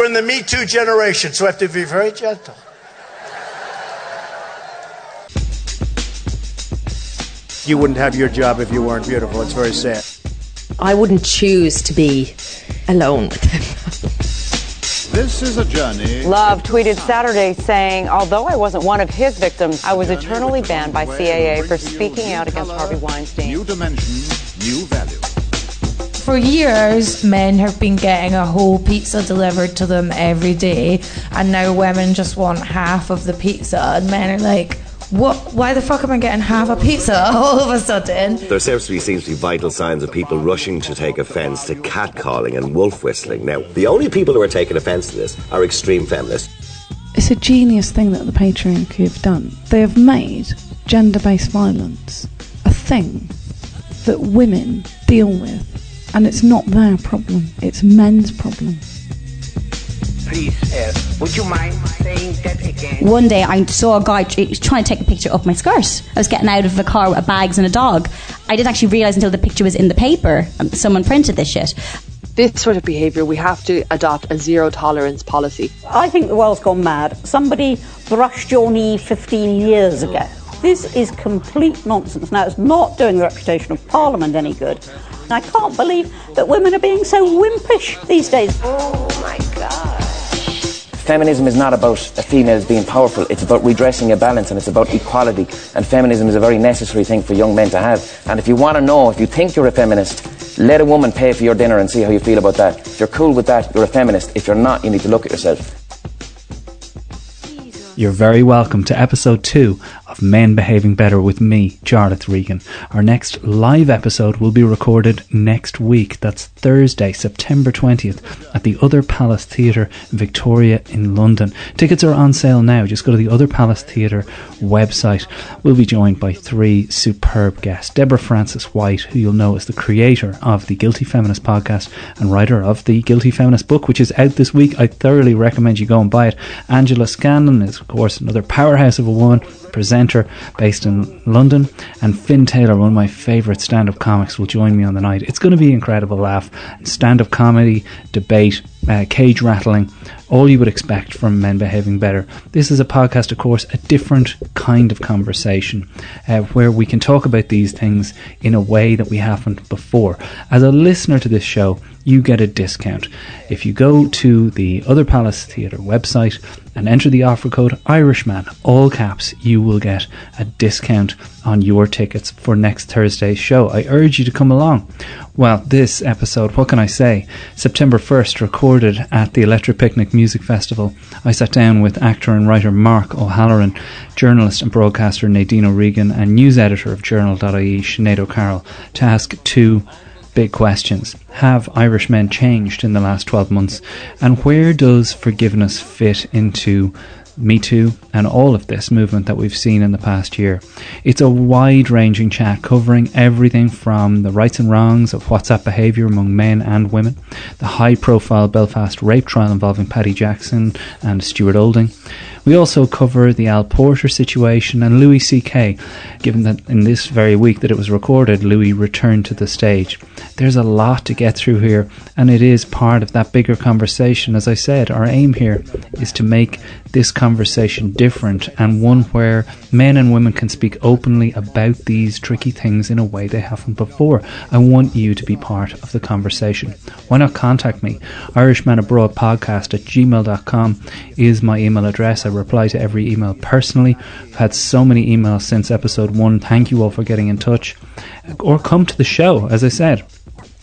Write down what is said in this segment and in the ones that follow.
We're in the Me Too generation, so I have to be very gentle. You wouldn't have your job if you weren't beautiful. It's very sad. I wouldn't choose to be alone with him. This is a journey. Love tweeted Saturday saying, although I wasn't one of his victims, I was eternally banned by CAA for speaking out against Harvey Weinstein. New dimension, new value. For years, men have been getting a whole pizza delivered to them every day, and now women just want half of the pizza, and men are like, what? Why the fuck am I getting half a pizza all of a sudden? There seems to be, seems to be vital signs of people rushing to take offence to catcalling and wolf whistling. Now, the only people who are taking offence to this are extreme feminists. It's a genius thing that the patriarchy have done. They have made gender based violence a thing that women deal with. And it's not their problem, it's men's problem. Please, uh, would you mind saying that again? One day I saw a guy tr- trying to take a picture of my skirt. I was getting out of a car with bags and a dog. I didn't actually realise until the picture was in the paper. Um, Someone printed this shit. This sort of behaviour, we have to adopt a zero tolerance policy. I think the world's gone mad. Somebody brushed your knee 15 years ago. This is complete nonsense. Now, it's not doing the reputation of Parliament any good. And I can't believe that women are being so wimpish these days. Oh my God. Feminism is not about a female being powerful, it's about redressing a balance and it's about equality. And feminism is a very necessary thing for young men to have. And if you want to know, if you think you're a feminist, let a woman pay for your dinner and see how you feel about that. If you're cool with that, you're a feminist. If you're not, you need to look at yourself. You're very welcome to episode two of Men Behaving Better with me, Jarlath Regan. Our next live episode will be recorded next week. That's Thursday, September 20th at the Other Palace Theatre, Victoria in London. Tickets are on sale now. Just go to the Other Palace Theatre website. We'll be joined by three superb guests. Deborah Frances-White, who you'll know as the creator of the Guilty Feminist podcast and writer of the Guilty Feminist book, which is out this week. I thoroughly recommend you go and buy it. Angela Scanlon is, of course, another powerhouse of a woman presenter based in London, and Fin Taylor, one of my favourite stand up comics, will join me on the night. It's going to be incredible laugh. Stand up comedy, debate, uh, cage rattling, all you would expect from Men Behaving Better. This is a podcast, of course, a different kind of conversation uh, where we can talk about these things in a way that we haven't before. As a listener to this show, you get a discount. If you go to the Other Palace Theatre website and enter the offer code Irishman, all caps, you will get a discount on your tickets for next Thursday's show. I urge you to come along. Well, this episode, what can I say? September 1st, recorded at the Electric Picnic Music Festival. I sat down with actor and writer Mark O'Halloran, journalist and broadcaster Nadine O'Regan, and news editor of Journal.ie Sinead O'Carroll to ask two big questions. Have Irish men changed in the last 12 months? And where does forgiveness fit into Me Too and all of this movement that we've seen in the past year? It's a wide ranging chat covering everything from the rights and wrongs of WhatsApp behaviour among men and women, the high profile Belfast rape trial involving Paddy Jackson and Stuart Olding. We also cover the Al Porter situation and Louis C.K., given that in this very week that it was recorded, Louis returned to the stage. There's a lot to get through here, and it is part of that bigger conversation. As I said, our aim here is to make this conversation different and one where men and women can speak openly about these tricky things in a way they haven't before. I want you to be part of the conversation. Why not contact me? Irishman Abroad Podcast at gmail.com is my email address. I reply to every email personally. I've had so many emails since episode one. Thank you all for getting in touch. Or come to the show, as I said.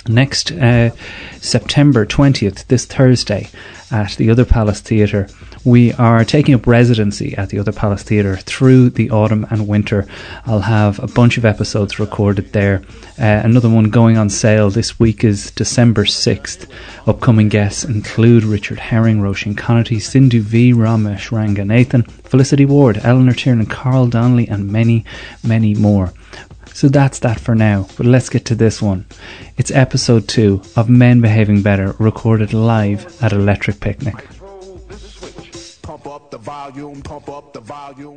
Next uh, September 20th, this Thursday, at the Other Palace Theatre, we are taking up residency at the Other Palace Theatre through the autumn and winter. I'll have a bunch of episodes recorded there. Uh, another one going on sale this week is December 6th. Upcoming guests include Richard Herring, Roisin Conaty, Sindhu Vee, Romesh Ranganathan, Felicity Ward, Eleanor Tiernan, Carl Donnelly, and many, many more. So that's that for now, but let's get to this one. It's episode 2 of Men Behaving Better, recorded live at Electric Picnic.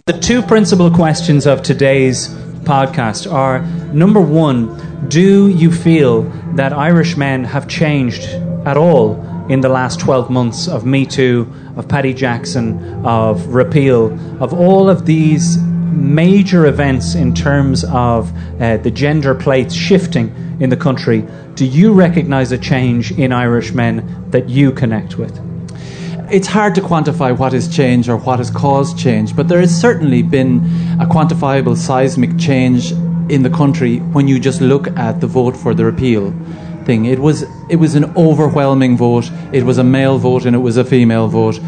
The two principal questions of today's podcast are number one, do you feel that Irish men have changed at all in the last 12 months of Me Too, of Paddy Jackson, of repeal, of all of these major events in terms of uh, the gender plates shifting in the country, do you recognise a change in Irish men that you connect with? It's hard to quantify what has changed or what has caused change, but there has certainly been a quantifiable seismic change in the country when you just look at the vote for the repeal thing. It was it was an overwhelming vote. It was a male vote and it was a female vote.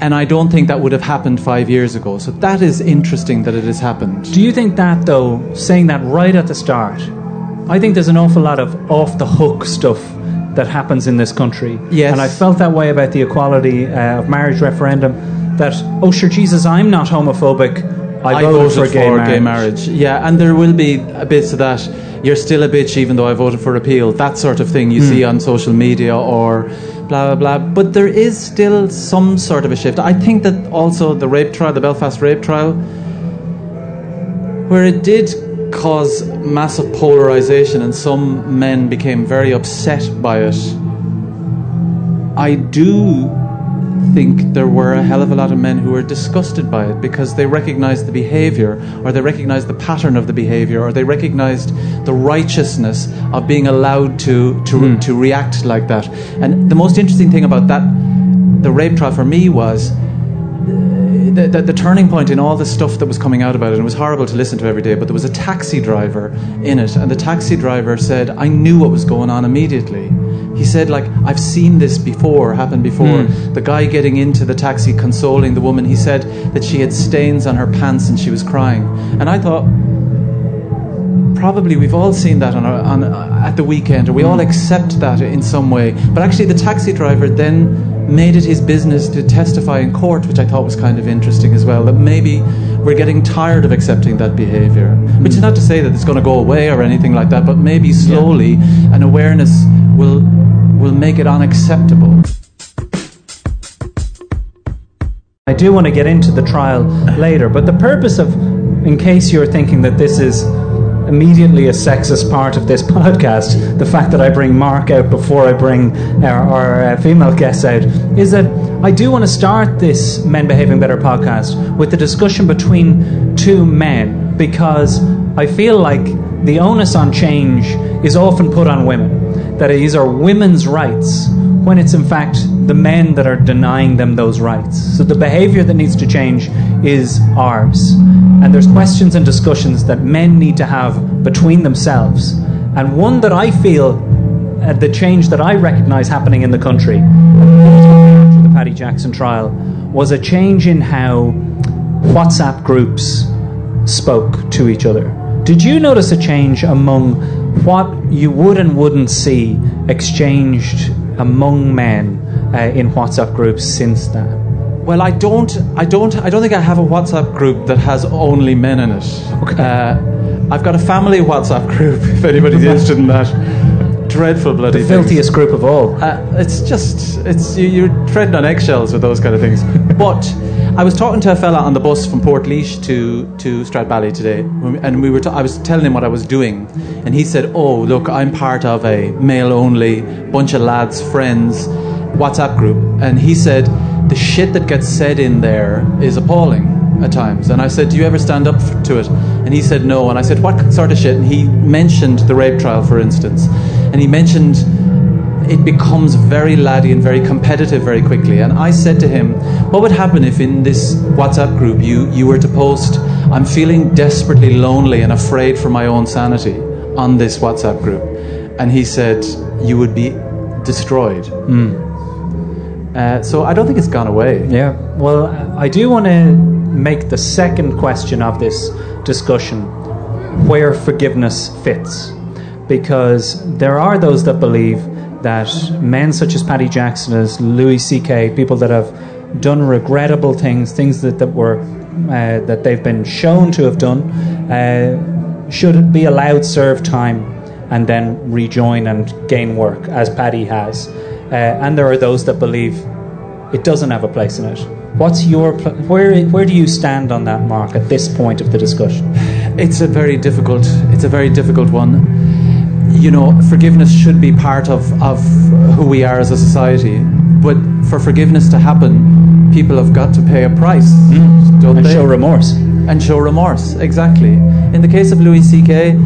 And I don't think that would have happened five years ago. So that is interesting that it has happened. Do you think that, though, saying that right at the start, I think there's an awful lot of off the hook stuff that happens in this country. Yes. And I felt that way about the equality uh, of marriage referendum that, oh, sure, Jesus, I'm not homophobic. I, I voted, voted for, gay, for marriage. gay marriage. Yeah, and there will be a bit of that. You're still a bitch even though I voted for repeal. That sort of thing you Hmm. see on social media or blah blah blah. But there is still some sort of a shift. I think that also the rape trial, the Belfast rape trial, where it did cause massive polarization and some men became very upset by it. I do think there were a hell of a lot of men who were disgusted by it because they recognized the behavior or they recognized the pattern of the behavior or they recognized the righteousness of being allowed to to, hmm. to react like that and the most interesting thing about that the rape trial for me was the, the, the turning point in all the stuff that was coming out about it, and it was horrible to listen to every day, but there was a taxi driver in it, and the taxi driver said, I knew what was going on immediately. He said, like, I've seen this before, happen before. Hmm. The guy getting into the taxi, consoling the woman, he said that she had stains on her pants and she was crying. And I thought, probably we've all seen that on, our, on at the weekend, or we all accept that in some way. But actually, the taxi driver then made it his business to testify in court, which I thought was kind of interesting as well. That maybe we're getting tired of accepting that behaviour, hmm. which is not to say that it's going to go away or anything like that, but maybe slowly an awareness will will make it unacceptable. I do want to get into the trial later, but the purpose of, in case you're thinking that this is immediately a sexist part of this podcast, the fact that I bring Mark out before I bring our, our uh, female guests out, is that I do want to start this Men Behaving Better podcast with the discussion between two men because I feel like the onus on change is often put on women, that these are women's rights when it's in fact the men that are denying them those rights. So the behavior that needs to change is ours. And there's questions and discussions that men need to have between themselves. And one that I feel uh, the change that I recognize happening in the country after the Paddy Jackson trial was a change in how WhatsApp groups spoke to each other. Did you notice a change among what you would and wouldn't see exchanged among men uh, in WhatsApp groups since then? Well, I don't, I don't, I don't think I have a WhatsApp group that has only men in it. Okay. Uh, I've got a family WhatsApp group. If anybody's interested in that, dreadful bloody. The things. filthiest group of all. Uh, it's just, it's you, you're treading on eggshells with those kind of things. but I was talking to a fella on the bus from Port to to Stradbally today, and we were. ta- I was telling him what I was doing, and he said, "Oh, look, I'm part of a male-only bunch of lads, friends, WhatsApp group," and he said, "The shit that gets said in there is appalling." At times, and I said, "Do you ever stand up to it?" And he said, "No." And I said, "What sort of shit?" And he mentioned the rape trial, for instance, and he mentioned it becomes very laddie and very competitive very quickly. And I said to him, What would happen if in this WhatsApp group you, you were to post, I'm feeling desperately lonely and afraid for my own sanity on this WhatsApp group? And he said, You would be destroyed. Uh, so I don't think it's gone away. Yeah. Well, I do want to make the second question of this discussion where forgiveness fits. Because there are those that believe that men such as Paddy Jackson, as Louis C.K., people that have done regrettable things, things that, that were uh, that they've been shown to have done, uh, should be allowed serve time and then rejoin and gain work, as Paddy has. Uh, and there are those that believe it doesn't have a place in it. What's your pl- where where do you stand on that, Mark, at this point of the discussion? It's a very difficult. It's a very difficult one. You know, forgiveness should be part of, of who we are as a society. but for forgiveness to happen, people have got to pay a price, mm. don't And they? show remorse. And show remorse, exactly. In the case of Louis C.K.,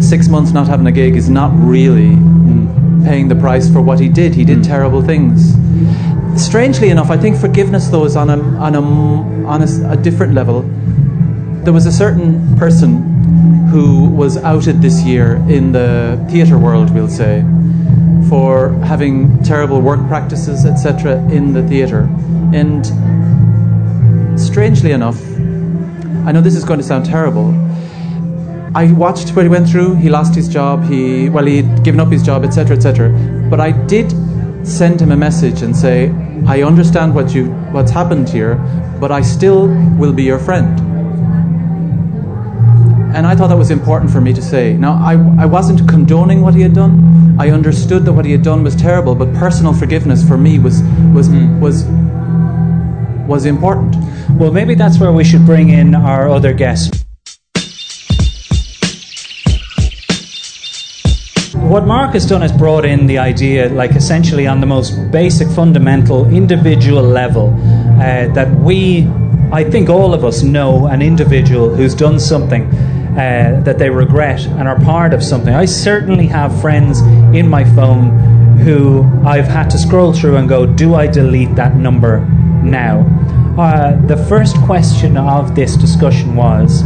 six months not having a gig is not really mm. paying the price for what he did. He did mm. terrible things. Strangely enough, I think forgiveness, though, is on a, on a, on a, a different level. There was a certain person who was outed this year in the theatre world, we'll say, for having terrible work practices, etc., in the theatre. And strangely enough, I know this is going to sound terrible. I watched what he went through. He lost his job. He well, he'd given up his job, etc., etc. But I did send him a message and say, I understand what you what's happened here, but I still will be your friend. And I thought that was important for me to say. Now, I, I wasn't condoning what he had done. I understood that what he had done was terrible, but personal forgiveness for me was was was was important. Well, maybe that's where we should bring in our other guest. What Mark has done is brought in the idea, like essentially on the most basic, fundamental, individual level, uh, that we, I think all of us know an individual who's done something uh, that they regret and are part of something. I certainly have friends in my phone who I've had to scroll through and go, do I delete that number now? Uh, the first question of this discussion was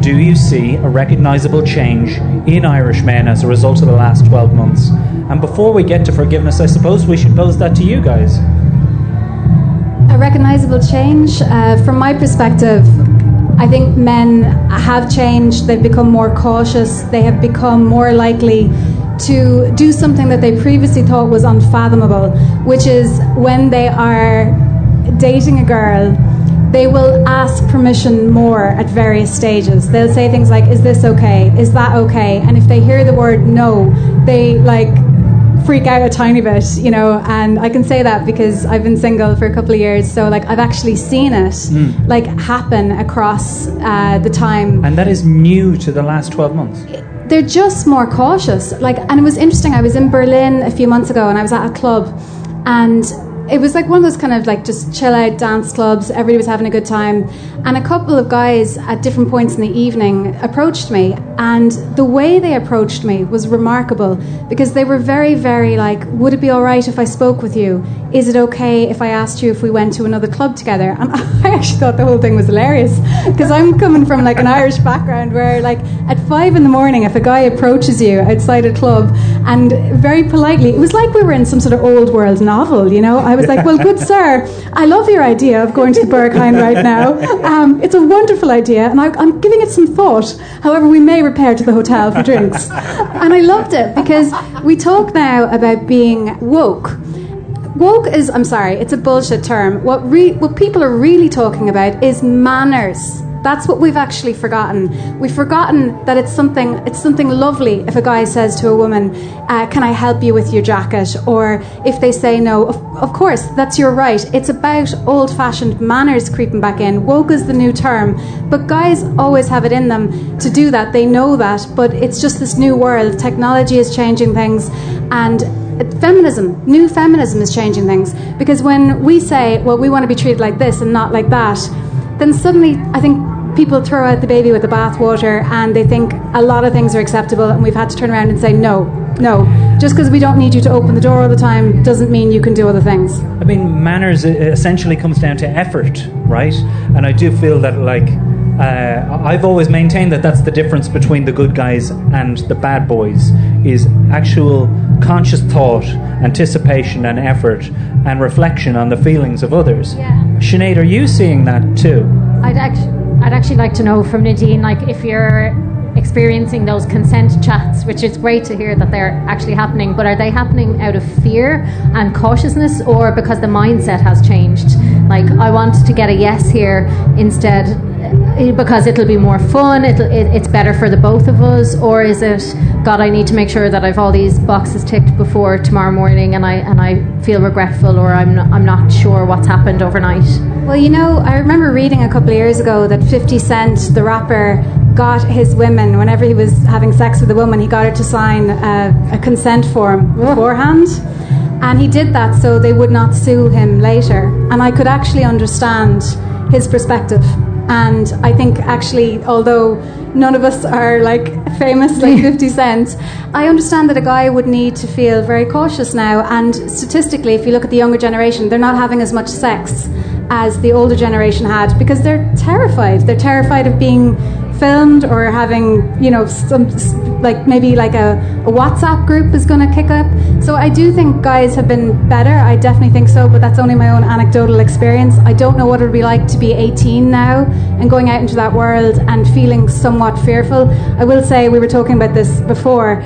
Do you see a recognisable change in Irish men as a result of the last 12 months? And before we get to forgiveness, I suppose we should pose that to you guys. A recognizable change, uh, from my perspective, I think men have changed. They've become more cautious. They have become more likely to do something that they previously thought was unfathomable, which is when they are dating a girl, they will ask permission more at various stages. They'll say things like, Is this okay? Is that okay? And if they hear the word no, they like freak out a tiny bit, you know, and I can say that because I've been single for a couple of years, so like I've actually seen it Mm. like happen across uh, the time. And that is new to the last 12 months. They're just more cautious. Like, and it was interesting. I was in Berlin a few months ago, and I was at a club, and it was like one of those kind of like just chill out dance clubs. Everybody was having a good time, and a couple of guys at different points in the evening approached me, and the way they approached me was remarkable because they were very, very like, "Would it be all right if I spoke with you? Is it okay if I asked you if we went to another club together?" And I actually thought the whole thing was hilarious because I'm coming from like an Irish background where like at five in the morning, if a guy approaches you outside a club and very politely, it was like we were in some sort of old world novel, you know. I was like, "Well, good sir, I love your idea of going to the Berghain right now. Um, it's a wonderful idea, and I, I'm giving it some thought. However, we may repair to the hotel for drinks." And I loved it because we talk now about being woke. Woke is, I'm sorry, it's a bullshit term. What, re- what people are really talking about is manners. That's what we've actually forgotten. We've forgotten that it's something, it's something lovely if a guy says to a woman, uh, Can I help you with your jacket? Or if they say no, of, of course, that's your right. It's about old fashioned manners creeping back in. Woke is the new term. But guys always have it in them to do that. They know that. But it's just this new world. Technology is changing things. And feminism, new feminism is changing things. Because when we say, well, we want to be treated like this and not like that, then suddenly I think people throw out the baby with the bathwater and they think a lot of things are acceptable and we've had to turn around and say, no, no. Just because we don't need you to open the door all the time doesn't mean you can do other things. I mean, manners uh, essentially comes down to effort, right? And I do feel that, like, uh, I've always maintained that that's the difference between the good guys and the bad boys is actual conscious thought, anticipation, and effort, and reflection on the feelings of others. Yeah. Sinead, are you seeing that too? I'd actually, I'd actually like to know from Nadine, like if you're experiencing those consent chats, which is great to hear that they're actually happening, but are they happening out of fear and cautiousness, or because the mindset has changed? Like I want to get a yes here instead Uh, because it'll be more fun. It'll, it, it's better for the both of us, or is it God? I need to make sure that I've all these boxes ticked before tomorrow morning, and I and I feel regretful, or I'm not, I'm not sure what's happened overnight. Well, you know, I remember reading a couple of years ago that 50 Cent, the rapper, got his women, whenever he was having sex with a woman, he got her to sign a, a consent form beforehand. And he did that so they would not sue him later. And I could actually understand his perspective. And I think actually, although none of us are like famous like 50 Cent, I understand that a guy would need to feel very cautious now. And statistically, if you look at the younger generation, they're not having as much sex as the older generation had because they're terrified. They're terrified of being filmed or having, you know, some like maybe like a, a WhatsApp group is going to kick up. So I do think guys have been better. I definitely think so, but that's only my own anecdotal experience. I don't know what it would be like to be 18 now and going out into that world and feeling somewhat fearful. I will say we were talking about this before.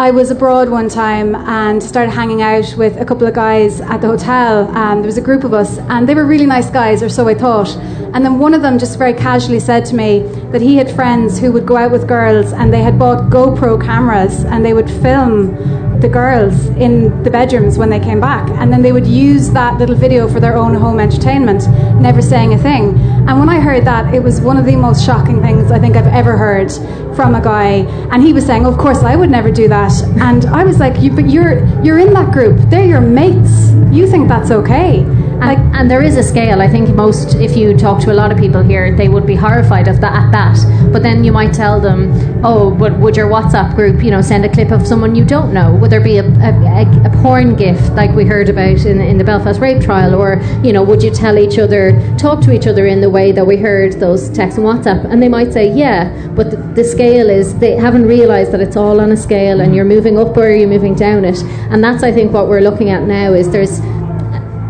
I was abroad one time and started hanging out with a couple of guys at the hotel. And there was a group of us, and they were really nice guys, or so I thought. And then one of them just very casually said to me that he had friends who would go out with girls and they had bought GoPro cameras and they would film the girls in the bedrooms when they came back. And then they would use that little video for their own home entertainment, never saying a thing. And when I heard that, it was one of the most shocking things I think I've ever heard from a guy. And he was saying, Of course, I would never do that. And I was like, you, But you're, you're in that group, they're your mates. You think that's okay. Like, and there is a scale. I think most, if you talk to a lot of people here, they would be horrified of that at that. But then you might tell them, "Oh, but would your WhatsApp group, you know, send a clip of someone you don't know? Would there be a, a, a porn gift like we heard about in, in the Belfast rape trial, or you know, would you tell each other, talk to each other in the way that we heard those texts and WhatsApp?" And they might say, "Yeah," but the, the scale is they haven't realised that it's all on a scale, and you're moving up or you're moving down it. And that's, I think, what we're looking at now is there's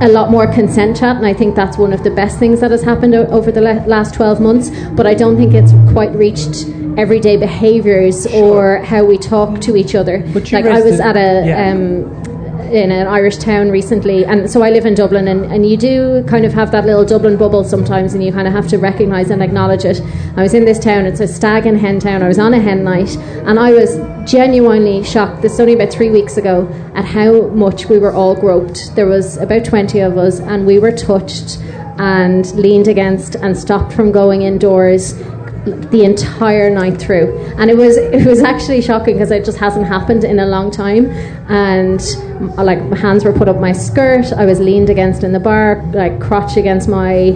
a lot more consent chat, and I think that's one of the best things that has happened o- over the la- last 12 months. But I don't think it's quite reached everyday behaviours or how we talk to each other. But Like I was the- at a yeah. um, in an Irish town recently, and so I live in Dublin, and, and you do kind of have that little Dublin bubble sometimes, and you kind of have to recognise and acknowledge it. I was in this town; it's a stag and hen town. I was on a hen night, and I was genuinely shocked. This only about three weeks ago at how much we were all groped. There was about twenty of us, and we were touched and leaned against and stopped from going indoors the entire night through. And it was it was actually shocking because it just hasn't happened in a long time. And like my hands were put up my skirt. I was leaned against in the bar like crotch against my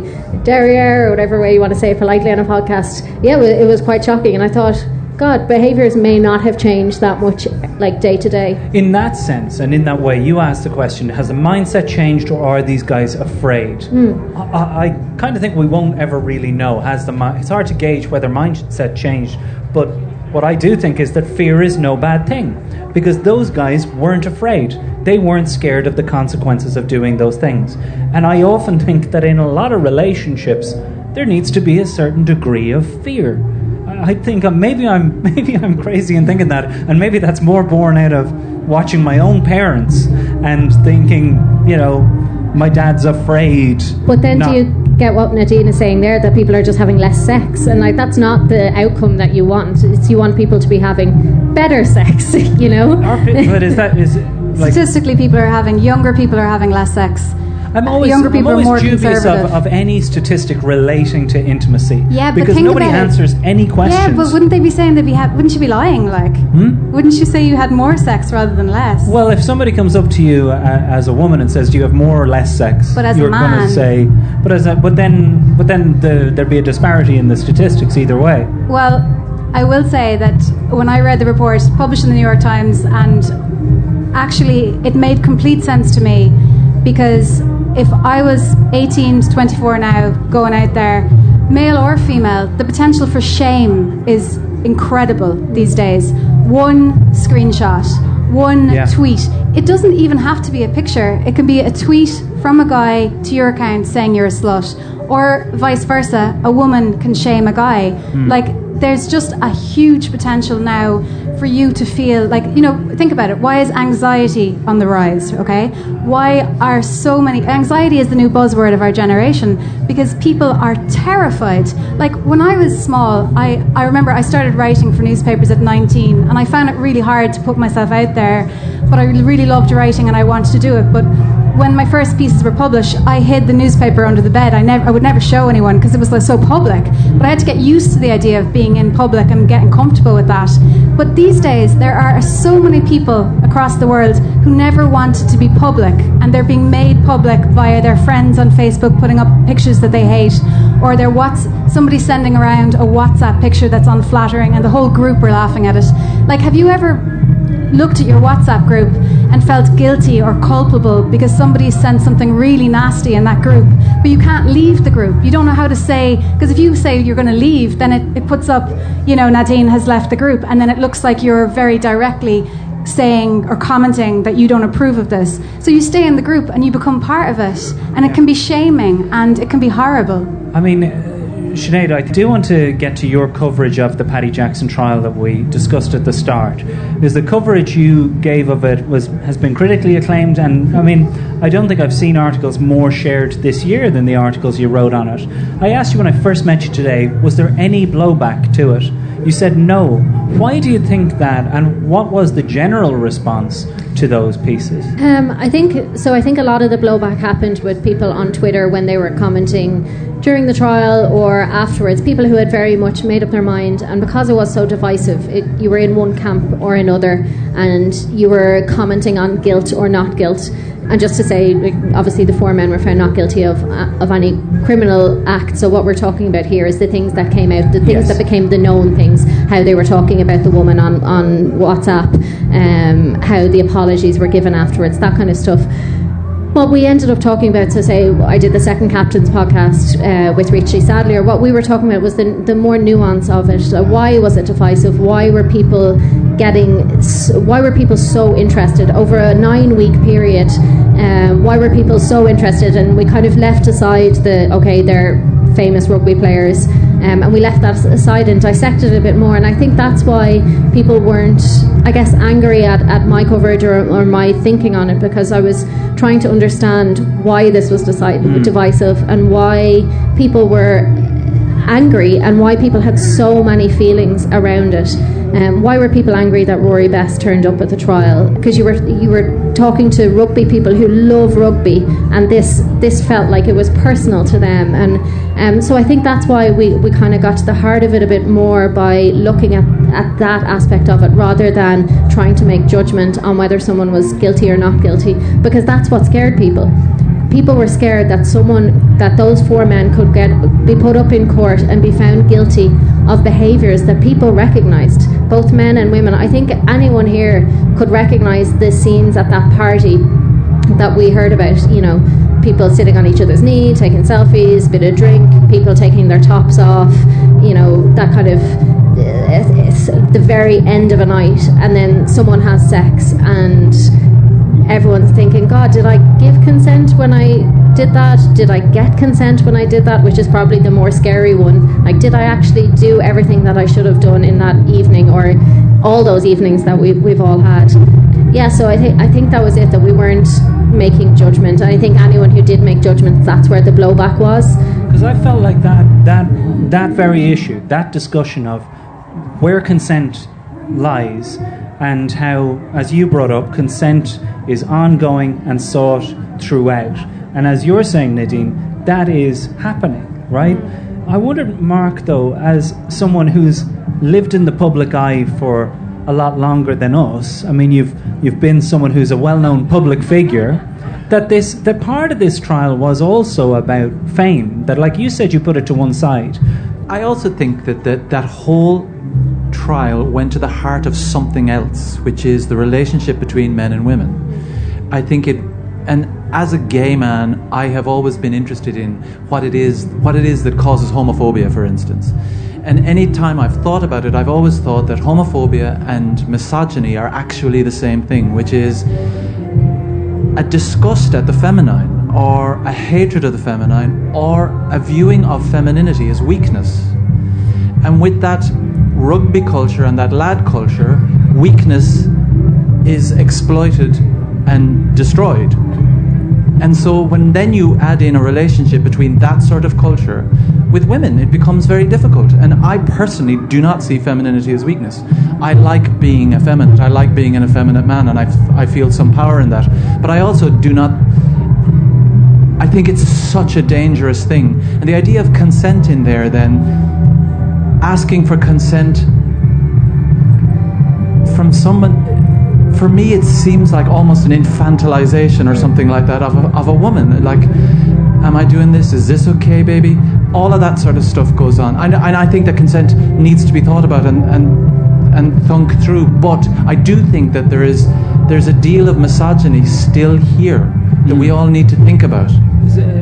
derriere or whatever way you want to say it politely on a podcast. Yeah it was quite shocking. And I thought god behaviors may not have changed that much like day to day In that sense, and in that way, you asked the question: Has the mindset changed, or are these guys afraid? Hmm. I, I, I kind of think we won't ever really know. Has the it's hard to gauge whether mindset changed, but what I do think is that fear is no bad thing because those guys weren't afraid. They weren't scared of the consequences of doing those things. And I often think that in a lot of relationships, there needs to be a certain degree of fear. I think uh, maybe I'm maybe I'm crazy in thinking that, and maybe that's more born out of watching my own parents and thinking, you know, my dad's afraid. But then do you get what Nadine is saying there that people are just having less sex and like that's not the outcome that you want. It's you want people to be having better sex, you know? but is that is like Statistically, people are having younger people are having less sex. I'm always, younger I'm people always are more dubious conservative. of, of any statistic relating to intimacy. Yeah, but because think nobody answers any questions. Yeah, but wouldn't they be saying they'd be ha- wouldn't you be lying? Like, Hmm? wouldn't you say you had more sex rather than less? Well, if somebody comes up to you uh, as a woman and says, "Do you have more or less sex?" But as a you're going man- to say, "But as a, but then but then the, there'd be a disparity in the statistics either way." Well, I will say that when I read the report published in the New York Times, and actually it made complete sense to me because if I was 18 to 24 now going out there, male or female, the potential for shame is incredible these days. One screenshot, one Yeah. tweet. It doesn't even have to be a picture. It can be a tweet from a guy to your account saying you're a slut, or vice versa. A woman can shame a guy. Hmm. Like there's just a huge potential now for you to feel like you know think about it. Why is anxiety on the rise okay? Why are so many anxiety is the new buzzword of our generation because people are terrified. Like when i was small i, I remember i started writing for newspapers at 19 and i found it really hard to put myself out there but i really loved writing and i wanted to do it but when my first pieces were published, I hid the newspaper under the bed. I never, I would never show anyone because it was like, so public. But I had to get used to the idea of being in public and getting comfortable with that. But these days, there are so many people across the world who never wanted to be public, and they're being made public via their friends on Facebook putting up pictures that they hate, or their what's somebody sending around a WhatsApp picture that's unflattering, and the whole group are laughing at it. Like, have you ever looked at your WhatsApp group and felt guilty or culpable because somebody sent something really nasty in that group, but you can't leave the group. You don't know how to say, because if you say you're going to leave, then it, it puts up, you know, Nadine has left the group, and then it looks like you're very directly saying or commenting that you don't approve of this. So you stay in the group and you become part of it, and it can be shaming and it can be horrible. I mean, Sinead, I do want to get to your coverage of the Paddy Jackson trial that we discussed at the start. Because the coverage you gave of it was has been critically acclaimed, and I mean, I don't think I've seen articles more shared this year than the articles you wrote on it. I asked you when I first met you today, was there any blowback to it? You said no. Why do you think that, and what was the general response to those pieces? Um, I think so. I think a lot of the blowback happened with people on Twitter when they were commenting during the trial or afterwards. People who had very much made up their mind, and because it was so divisive, it, you were in one camp or another, and you were commenting on guilt or not guilt. And just to say, like, obviously, the four men were found not guilty of uh, of any criminal act. So what we're talking about here is the things that came out, the things Yes. that became the known things. How they were talking about the woman on on WhatsApp, um, how the apologies were given afterwards, that kind of stuff. What we ended up talking about, so say I did the Second Captains podcast uh, with Richie Sadlier, what we were talking about was the, the more nuance of it. Uh, why was it divisive? Why were people getting, why were people so interested over a nine week period? Um, why were people so interested? And we kind of left aside the, okay, they're famous rugby players, um, and we left that aside and dissected it a bit more. And I think that's why people weren't, I guess, angry at, at my coverage or, or my thinking on it because I was trying to understand why this was decide- divisive and why people were angry and why people had so many feelings around it. Um, why were people angry that Rory Best turned up at the trial? Because you were you were talking to rugby people who love rugby, and this this felt like it was personal to them, and um, so I think that's why we, we kind of got to the heart of it a bit more by looking at, at that aspect of it rather than trying to make judgment on whether someone was guilty or not guilty, because that's what scared people people were scared that someone that those four men could get be put up in court and be found guilty of behaviors that people recognized both men and women. I think anyone here could recognize the scenes at that party that we heard about you know people sitting on each other's knee taking selfies bit of drink people taking their tops off you know that kind of uh, it's the very end of a night and then someone has sex and everyone's thinking, God, did I give consent when I did that? Did I get consent when I did that? Which is probably the more scary one. Like, did I actually do everything that I should have done in that evening or all those evenings that we, we've all had? Yeah, so I think I think that was it. That we weren't making judgment. And I think anyone who did make judgment, that's where the blowback was. Because I felt like that that that very issue, that discussion of where consent lies and how, as you brought up, consent is ongoing and sought throughout. And as you're saying, Nadine, that is happening, right? I wonder, Mark, though, as someone who's lived in the public eye for a lot longer than us, I mean, you've you've been someone who's a well-known public figure that this that part of this trial was also about fame that like you said you put it to one side I also think that that, that whole trial went to the heart of something else, which is the relationship between men and women. I think it, and as a gay man, I have always been interested in what it is, what it is that causes homophobia, for instance. And any time I've thought about it, I've always thought that homophobia and misogyny are actually the same thing, which is a disgust at the feminine, or a hatred of the feminine, or a viewing of femininity as weakness. And with that rugby culture and that lad culture, weakness is exploited and destroyed. And so when then you add in a relationship between that sort of culture with women, it becomes very difficult. And I personally do not see femininity as weakness. I like being effeminate. I like being an effeminate man, and I, f- I feel some power in that. But I also do not I think it's such a dangerous thing. And the idea of consent in there, then, asking for consent from someone, for me, it seems like almost an infantilization or something like that of a, of a woman. Like, am I doing this? Is this okay, baby? All of that sort of stuff goes on. And, and I think that consent needs to be thought about and, and, and thunk through. But I do think that there is there's a deal of misogyny still here that we mm. all need to think about.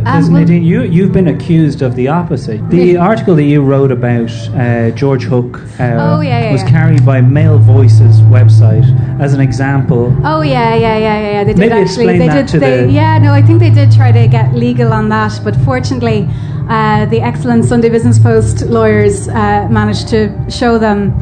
Because Nadine, you you've been accused of the opposite. The article that you wrote about uh, George Hook uh, Oh, yeah, yeah, was yeah. carried by Male Voices website as an example. Oh yeah, yeah, yeah, yeah. yeah. They did Maybe actually. explain They that did. to they, the- Yeah, no, I think they did try to get legal on that, but fortunately, uh, the excellent Sunday Business Post lawyers uh, managed to show them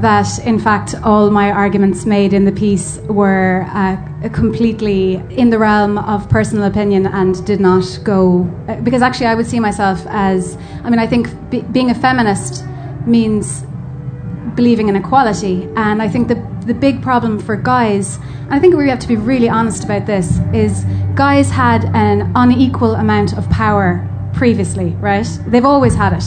that, in fact, all my arguments made in the piece were uh, completely in the realm of personal opinion and did not go. uh, Because actually, I would see myself as. I mean, I think be, being a feminist means believing in equality. And I think the, the big problem for guys, and I think we have to be really honest about this, is guys had an unequal amount of power previously, right? They've always had it.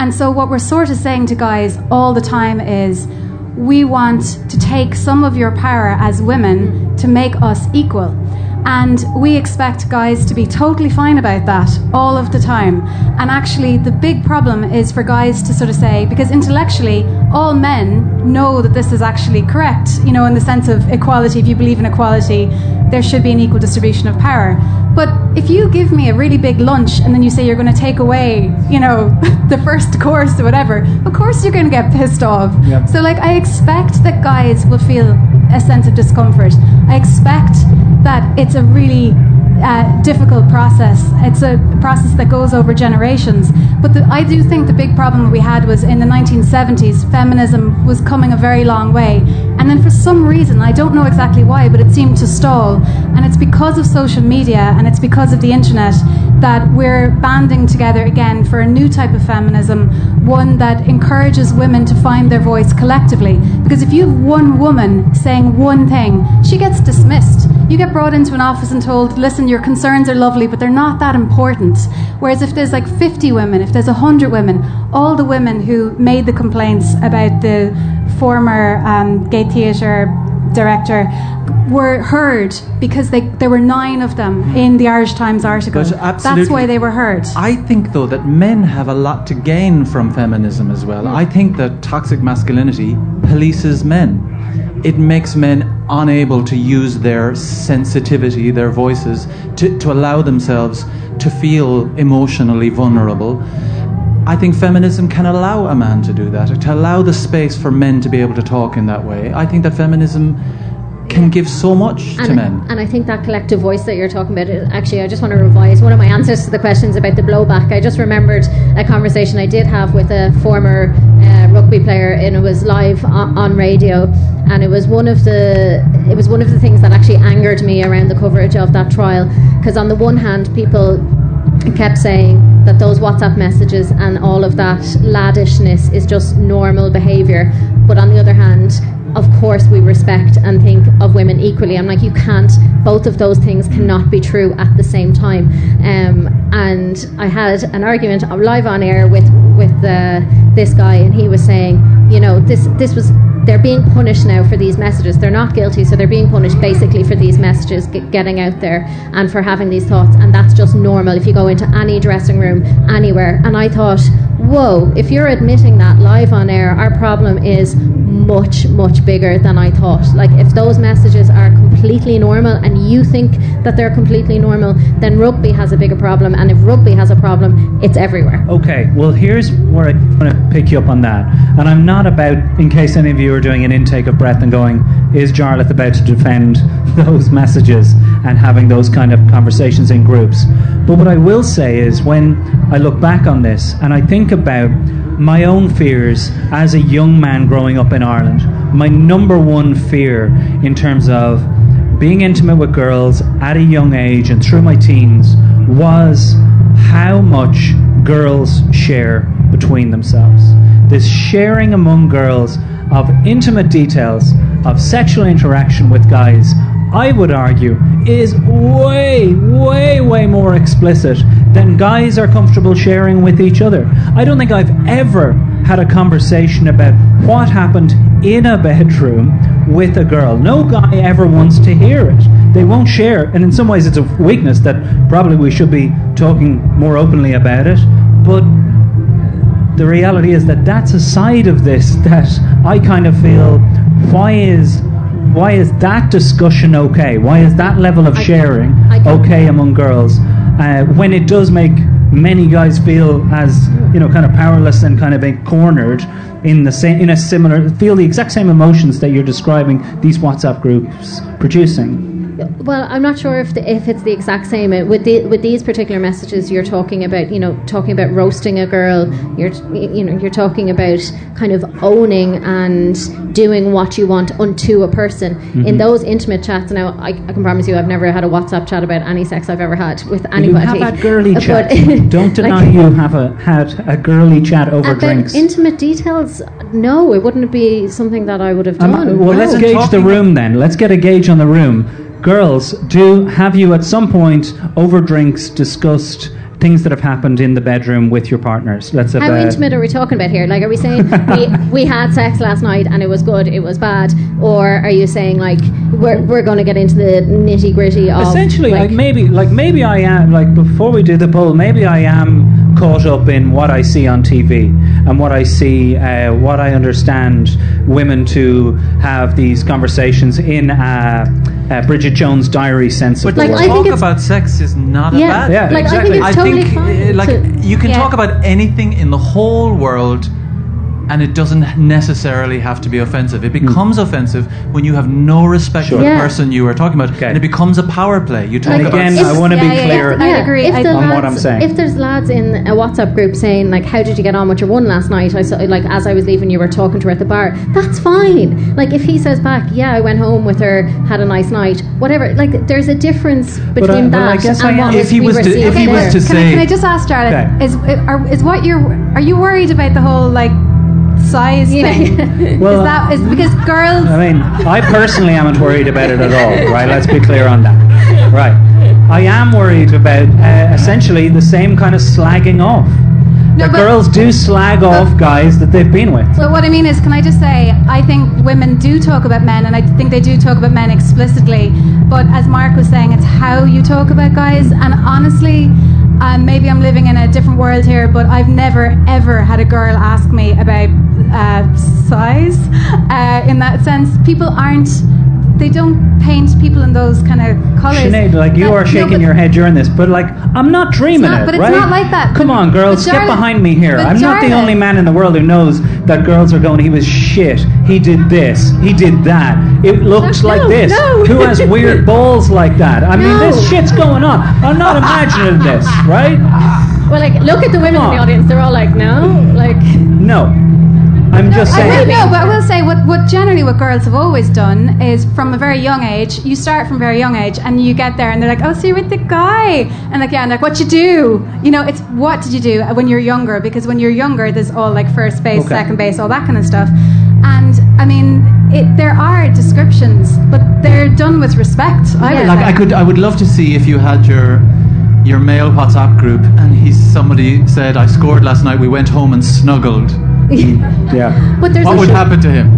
And so what we're sort of saying to guys all the time is we want to take some of your power as women to make us equal. And we expect guys to be totally fine about that all of the time. And actually, the big problem is for guys to sort of say, because intellectually, all men know that this is actually correct, you know, in the sense of equality. If you believe in equality, there should be an equal distribution of power. But if you give me a really big lunch and then you say you're going to take away, you know, the first course or whatever, of course you're going to get pissed off. Yep. So, like, I expect that guys will feel a sense of discomfort. I expect that it's a really uh, difficult process. It's a process that goes over generations. But the, I do think the big problem we had was in the 1970s, feminism was coming a very long way. And then for some reason, I don't know exactly why, but it seemed to stall. And it's because of social media and it's because of the internet that we're banding together again for a new type of feminism, one that encourages women to find their voice collectively. Because if you have one woman saying one thing, she gets dismissed. You get brought into an office and told, listen, your concerns are lovely, but they're not that important. Whereas if there's like 50 women, if there's 100 women, all the women who made the complaints about the former um, gay theatre director were heard because they, there were nine of them in the Irish Times article. That's why they were heard. I think, though, that men have a lot to gain from feminism as well. I think that toxic masculinity polices men. It makes men unable to use their sensitivity, their voices, to, to allow themselves to feel emotionally vulnerable. I think feminism can allow a man to do that, to allow the space for men to be able to talk in that way. I think that feminism can give so much to and, men. and I think that collective voice that you're talking about, actually, I just want to revise one of my answers to the questions about the blowback. I just remembered a conversation I did have with a former uh, rugby player, and it was live on, on radio. And it was one of the it was one of the things that actually angered me around the coverage of that trial, because on the one hand, people kept saying that those WhatsApp messages and all of that laddishness is just normal behaviour. But on the other hand, of course, we respect and think of women equally. I'm like, you can't, both of those things cannot be true at the same time. Um, and I had an argument live on air with, with uh, this guy, and he was saying, you know, this, this was they're being punished now for these messages. They're not guilty, so they're being punished basically for these messages g- getting out there and for having these thoughts. And that's just normal if you go into any dressing room anywhere. And I thought, whoa, if you're admitting that live on air, our problem is much, much bigger than I thought. Like, if those messages are completely normal and you think that they're completely normal, then rugby has a bigger problem. And if rugby has a problem, it's everywhere. Okay, well, here's where I'm going to pick you up on that. And I'm not about, in case any of you are doing an intake of breath and going, is Jarlath about to defend those messages and having those kind of conversations in groups? But what I will say is when I look back on this and I think about my own fears as a young man growing up in Ireland, my number one fear in terms of being intimate with girls at a young age and through my teens was how much girls share between themselves. This sharing among girls of intimate details of sexual interaction with guys I would argue, is way, way, way more explicit than guys are comfortable sharing with each other. I don't think I've ever had a conversation about what happened in a bedroom with a girl. No guy ever wants to hear it. They won't share, and in some ways, it's a weakness that probably we should be talking more openly about it. But the reality is that that's a side of this that I kind of feel why is why is that discussion okay? Why is that level of sharing okay among girls uh, when it does make many guys feel as you know kind of powerless and kind of cornered in the same in a similar feel the exact same emotions that you're describing these WhatsApp groups producing. Well, I'm not sure if the, if it's the exact same Uh, with the, with these particular messages. You're talking about you know talking about roasting a girl. You're you know you're talking about kind of owning and doing what you want unto a person in Mhm. those intimate chats. Now, I, I can promise you, I've never had a WhatsApp chat about any sex I've ever had with anybody. You anybody. have had girly But- chat. Don't deny like- you have a, had a girly chat over About drinks. intimate details, no, it wouldn't be something that I would have Um, done. well, let's gauge the room then. Let's get a gauge on the room. Girls, do have you at some point over drinks discussed things that have happened in the bedroom with your partners? Let's How intimate are we talking about here? Like, are we saying we, we had sex last night and it was good, it was bad, or are you saying like we're, we're going to get into the nitty gritty of Essentially, like, like maybe, like maybe I am, like before we do the poll, maybe I am caught up in what I see on TV and what I see, uh, what I understand women to have these conversations in a, a Bridget Jones' diary sense of But the to word. talk about sex is not Yeah. a bad Yeah, thing. Like, I think it's totally think, fine uh, like to- you can Yeah. talk about anything in the whole world and it doesn't necessarily have to be offensive. It becomes offensive when you have no respect for Hmm. The Yeah. person you are talking about, and it becomes a power play. You talk And about again, sex. I want to be clear Yeah, if the on lads, what I'm saying. If there's lads in a WhatsApp group saying like, "How did you get on with your one last night?" I saw like as I was leaving, you were talking to her at the bar. That's fine. Like if he says back, "Yeah, I went home with her, had a nice night," whatever. Like there's a difference between I- but I that guess and I what am- was If he we was were to- seeing if he was there. to Can I, can I just ask Jarlath? Okay. Is are, is what you're are you worried about the whole like size thing? Well, is that is because girls? I mean, I personally am not worried about it at all, right? Let's be clear on that. Right. I am worried about uh, essentially the same kind of slagging off. No, that but- girls do slag off guys that they've been with. But what I mean is, can I just say, I think women do talk about men, and I think they do talk about men explicitly. But as Mark was saying, it's how you talk about guys. And honestly, um, maybe I'm living in a different world here, but I've never ever had a girl ask me about uh, size. Uh, in that sense, people aren't. They don't paint people in those kind of colours. Sinead, like you That- are shaking but- your head during this, but like I'm not dreaming not- it, but it's not like that. Come But- on, girls, but get behind me here. I'm not the only man in the world who knows that girls are going. He was shit. He did this. He did that. It looks No, like this. no. Who has weird balls like that? I mean, this shit's going on. I'm not imagining this, right? Well, like look at the women in the audience. They're all like, "No, like." No. I'm just I saying. will, no, but I will say what, what generally what girls have always done is from a very young age, you start from a very young age and you get there and they're like, oh, so you're with the guy. And like, yeah, and like, what you do? You know, it's what did you do when you're younger? Because when you're younger, there's all like first base, Okay. second base, all that kind of stuff. And I mean, it, there are descriptions, but they're done with respect. I would like. I could, I would love to see if you had your your male WhatsApp group, and he's somebody said, "I scored last night. We went home and snuggled." Yeah. But there's what would sh- happen to him?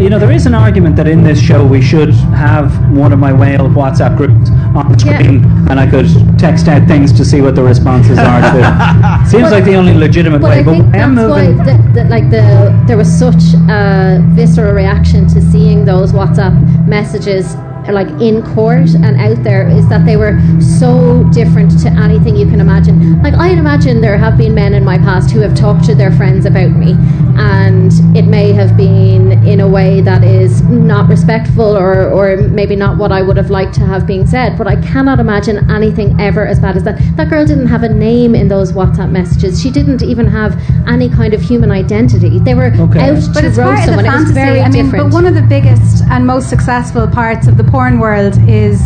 You know, there is an argument that in this show we should have one of my whale WhatsApp groups on the screen, and I could text out things to see what the responses are. To Seems But- like the only legitimate But way. I But think I am that's why, moving. the, the, like the there was such a visceral reaction to seeing those WhatsApp messages like in court and out there is that they were so different to anything you can imagine. Like I imagine there have been men in my past who have talked to their friends about me, and it may have been in a way that is not respectful or or maybe not what I would have liked to have been said. But I cannot imagine anything ever as bad as that. That girl didn't have a name in those WhatsApp messages. She didn't even have any kind of human identity. They were out but to it's roast part of the someone. It was fantasy. very I mean, different. but one of the biggest and most successful parts of the porn world is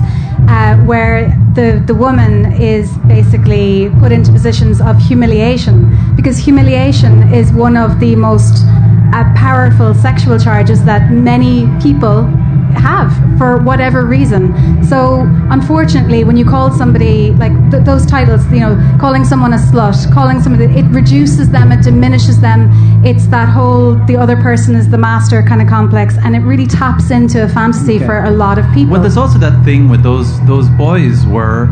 uh, where the the woman is basically put into positions of humiliation because humiliation is one of the most uh, powerful sexual charges that many people have for whatever reason. So unfortunately, when you call somebody like th- those titles, you know, calling someone a slut, calling somebody, it reduces them, it diminishes them. It's that whole the other person is the master kind of complex, and it really taps into a fantasy Okay. for a lot of people. Well, there's also that thing with those those boys were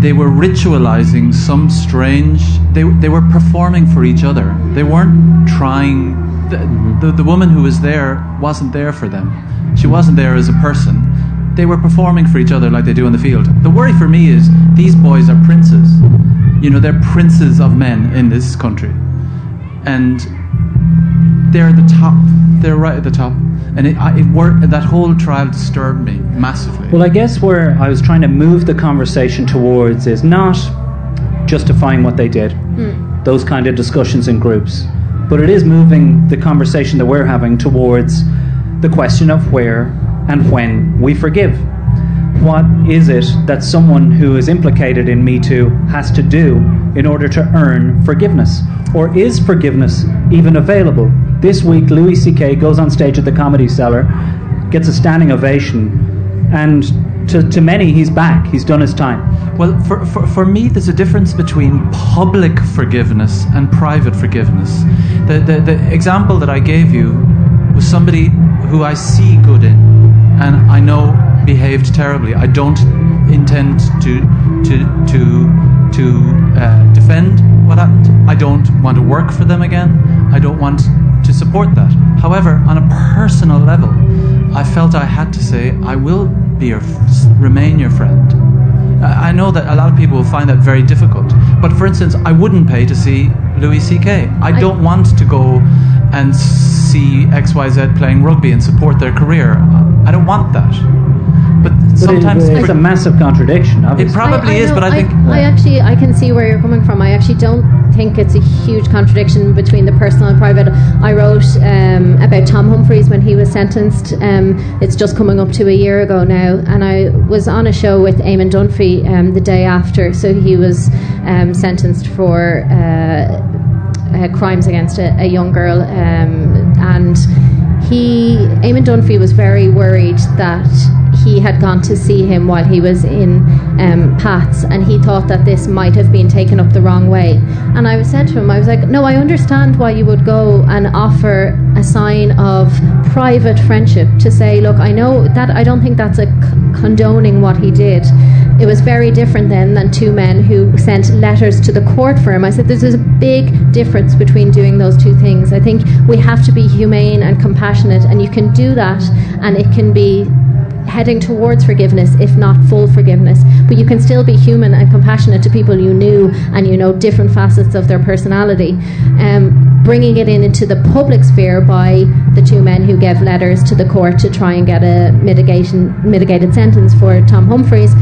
they were ritualizing some strange. They they were performing for each other. They weren't trying. The, the, the woman who was there wasn't there for them. She wasn't there as a person. They were performing for each other like they do in the field. The worry for me is these boys are princes. You know, they're princes of men in this country, and they're at the top. They're right at the top, and it, I, it worked. That whole trial disturbed me massively. Well, I guess where I was trying to move the conversation towards is not justifying what they did, hmm. those kind of discussions in groups, but it is moving the conversation that we're having towards the question of where and when we forgive. What is it that someone who is implicated in Me Too has to do in order to earn forgiveness? Or is forgiveness even available? This week, Louis C.K. goes on stage at the Comedy Cellar, gets a standing ovation, and to, to many, he's back. He's done his time. Well, for, for, for me, there's a difference between public forgiveness and private forgiveness. The, the, the example that I gave you was somebody who I see good in and I know behaved terribly. I don't intend to, to, to, to uh, defend what happened. I don't want to work for them again. I don't want to support that. However, on a personal level, I felt I had to say, I will be your, remain your friend. I I know that a lot of people will find that very difficult. But for instance, I wouldn't pay to see Louis C.K. I don't want to go and see XYZ playing rugby and support their career. I don't want that. But But sometimes it, it's a massive contradiction, obviously. it probably is, know- but I think I actually I can see where you're coming from. I actually don't think it's a huge contradiction between the personal and private. I wrote um, about Tom Humphreys when he was sentenced. Um, it's just coming up to a year ago now, and I was on a show with Eamon Dunphy um, the day after. So he was um, sentenced for. Uh, uh, crimes against a, a young girl, um, and he, Eamon Dunphy, was very worried that he had gone to see him while he was in um, Pat's, and he thought that this might have been taken up the wrong way. And I said to him, I was like, No, I understand why you would go and offer a sign of private friendship to say, Look, I know that I don't think that's a c- condoning what he did. It was very different then than two men who sent letters to the court for him. I said there's a big difference between doing those two things. I think we have to be humane and compassionate, and you can do that, and it can be heading towards forgiveness, if not full forgiveness. But you can still be human and compassionate to people you knew and you know different facets of their personality. Um, bringing it in into the public sphere by the two men who gave letters to the court to try and get a mitigation mitigated sentence for Tom Humphreys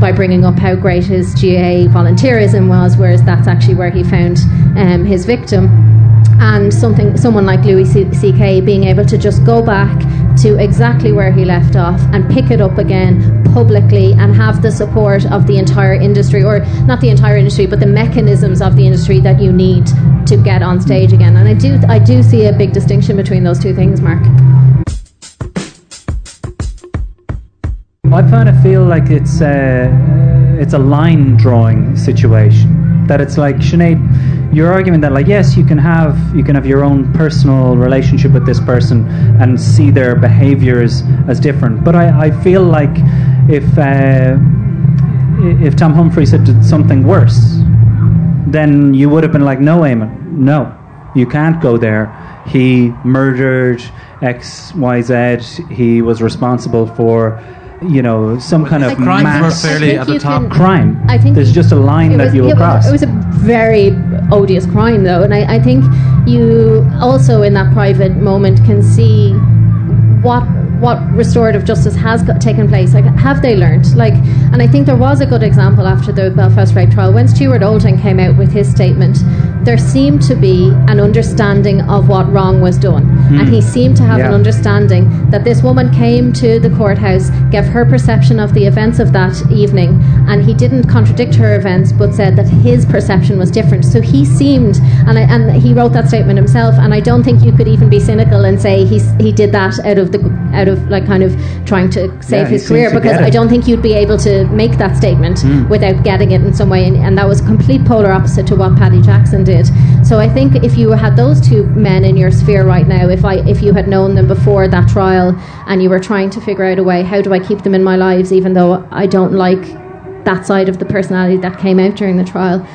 by bringing up how great his GAA volunteerism was, whereas that's actually where he found um, his victim and something someone like Louis C.K. being able to just go back to exactly where he left off and pick it up again publicly and have the support of the entire industry or not the entire industry but the mechanisms of the industry that you need to get on stage again and I do I do see a big distinction between those two things Mark I kind of feel like it's a, it's a line drawing situation. That it's like Sinead, you're arguing that like yes, you can have you can have your own personal relationship with this person and see their behaviours as different. But I, I feel like if uh, if Tom Humphreys had did something worse, then you would have been like, no, Eamon, no, you can't go there. He murdered X, Y, Z. He was responsible for, you know, some kind of his crimes were mass fairly I at the top. can- crime. I think there's just a line it that was, you yeah, will well, cross. It was a very odious crime, though, and I, I think you also in that private moment can see what what restorative justice has got, taken place. Like, have they learned? Like, and I think there was a good example after the Belfast rape trial when Stuart Olding came out with his statement there seemed to be an understanding of what wrong was done. Hmm. And he seemed to have an understanding that this woman came to the courthouse, gave her perception of the events of that evening, and he didn't contradict her events but said that his perception was different. So he seemed, and, I, and he wrote that statement himself, and I don't think you could even be cynical and say he's, he did that out of the out of like kind of trying to save Yeah, his career because. I don't think you'd be able to make that statement Mm. without getting it in some way, and, and that was complete polar opposite to what Paddy Jackson did. So I think if you had those two men in your sphere right now, if I if you had known them before that trial and you were trying to figure out a way, how do I keep them in my lives, even though I don't like that side of the personality that came out during the trial.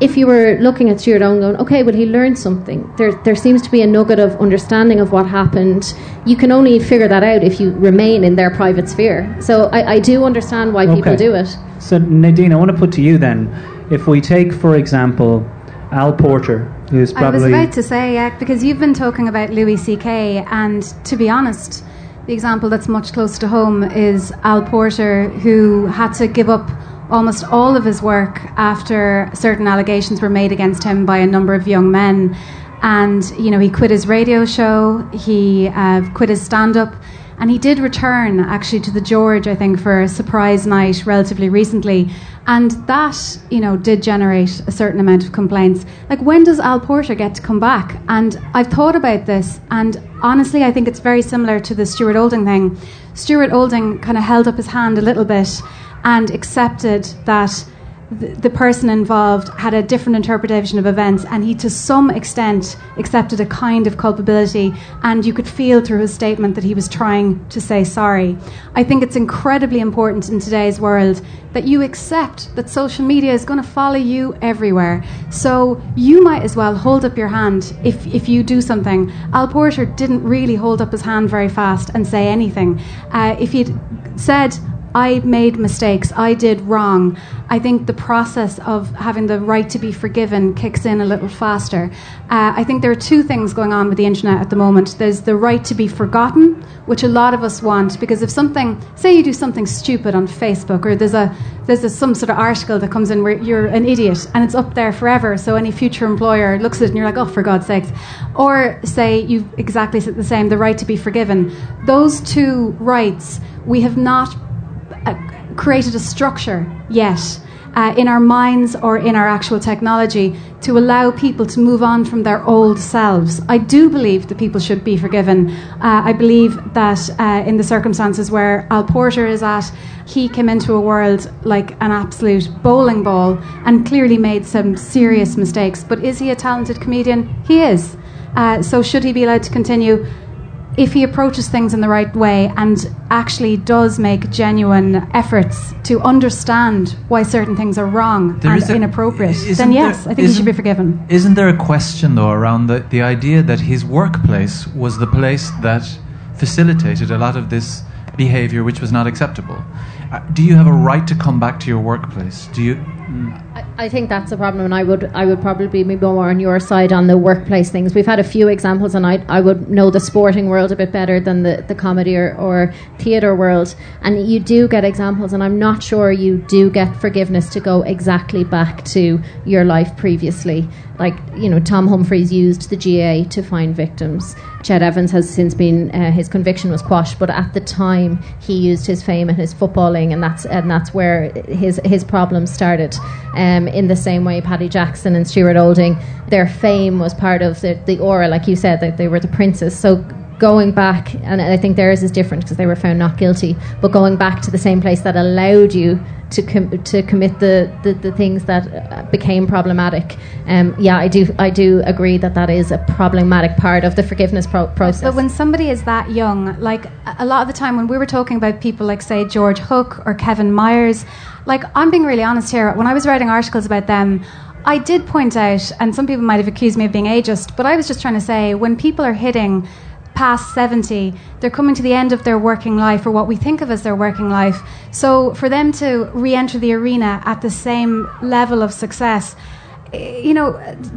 If you were looking at Stuart Olding going, okay, well, he learned something. There, there seems to be a nugget of understanding of what happened. You can only figure that out if you remain in their private sphere. So I, I do understand why people do it. So Nadine, I want to put to you then, if we take, for example, Al Porter, who's probably. I was probably about to say, yeah, because you've been talking about Louis C.K., and to be honest, the example that's much closer to home is Al Porter, who had to give up almost all of his work after certain allegations were made against him by a number of young men. And, you know, he quit his radio show, he uh, quit his stand up, and he did return actually to the George, I think, for a surprise night relatively recently. And that, you know, did generate a certain amount of complaints. Like, when does Al Porter get to come back? And I've thought about this, and honestly, I think it's very similar to the Stuart Olding thing. Stuart Olding kind of held up his hand a little bit and accepted that the, person involved had a different interpretation of events, and he, to some extent, accepted a kind of culpability. And you could feel through his statement that he was trying to say sorry. I think it's incredibly important in today's world that you accept that social media is going to follow you everywhere. So you might as well hold up your hand if, if you do something. Al Porter didn't really hold up his hand very fast and say anything. Uh, if he'd said, I made mistakes. I did wrong. I think the process of having the right to be forgiven kicks in a little faster. Uh, I think there are two things going on with the internet at the moment. There's the right to be forgotten, which a lot of us want, because if something, say you do something stupid on Facebook, or there's a there's a, some sort of article that comes in where you're an idiot and it's up there forever, so any future employer looks at it and you're like, oh, for God's sakes. Or say you exactly said the same, the right to be forgiven. Those two rights we have not uh, created a structure yet uh, in our minds or in our actual technology to allow people to move on from their old selves. I do believe that people should be forgiven. Uh, I believe that uh, in the circumstances where Al Porter is at, he came into a world like an absolute bowling ball and clearly made some serious mistakes. But is he a talented comedian? He is. Uh, so should he be allowed to continue? If he approaches things in the right way and actually does make genuine efforts to understand why certain things are wrong There and a- inappropriate, then yes, there- I think he should be forgiven. Isn't there a question, though, around the, the idea that his workplace was the place that facilitated a lot of this behavior which was not acceptable? Uh, do you have a right to come back to your workplace? Do you. I, I think that's the problem, and I would I would probably be more on your side on the workplace things. We've had a few examples, and I I would know the sporting world a bit better than the, the comedy or, or theatre world. And you do get examples, and I'm not sure you do get forgiveness to go exactly back to your life previously. Like you know, Tom Humphreys used the GAA to find victims. Ched Evans has since been uh, his conviction was quashed, but at the time he used his fame and his footballing, and that's and that's where his his problems started. Um, in the same way, Paddy Jackson and Stuart Olding, their fame was part of the, the aura, like you said, that they were the princes. So going back, and I think theirs is different because they were found not guilty, but going back to the same place that allowed you to com- to commit the, the, the things that uh, became problematic. Um, yeah, I do I do agree that that is a problematic part of the forgiveness pro- process. But when somebody is that young, like a lot of the time when we were talking about people like, say, George Hook or Kevin Myers, like I'm being really honest here. When I was writing articles about them, I did point out, and some people might have accused me of being ageist, but I was just trying to say when people are hitting past 70, they're coming to the end of their working life or what we think of as their working life. So for them to re enter the arena at the same level of success, eh, you know,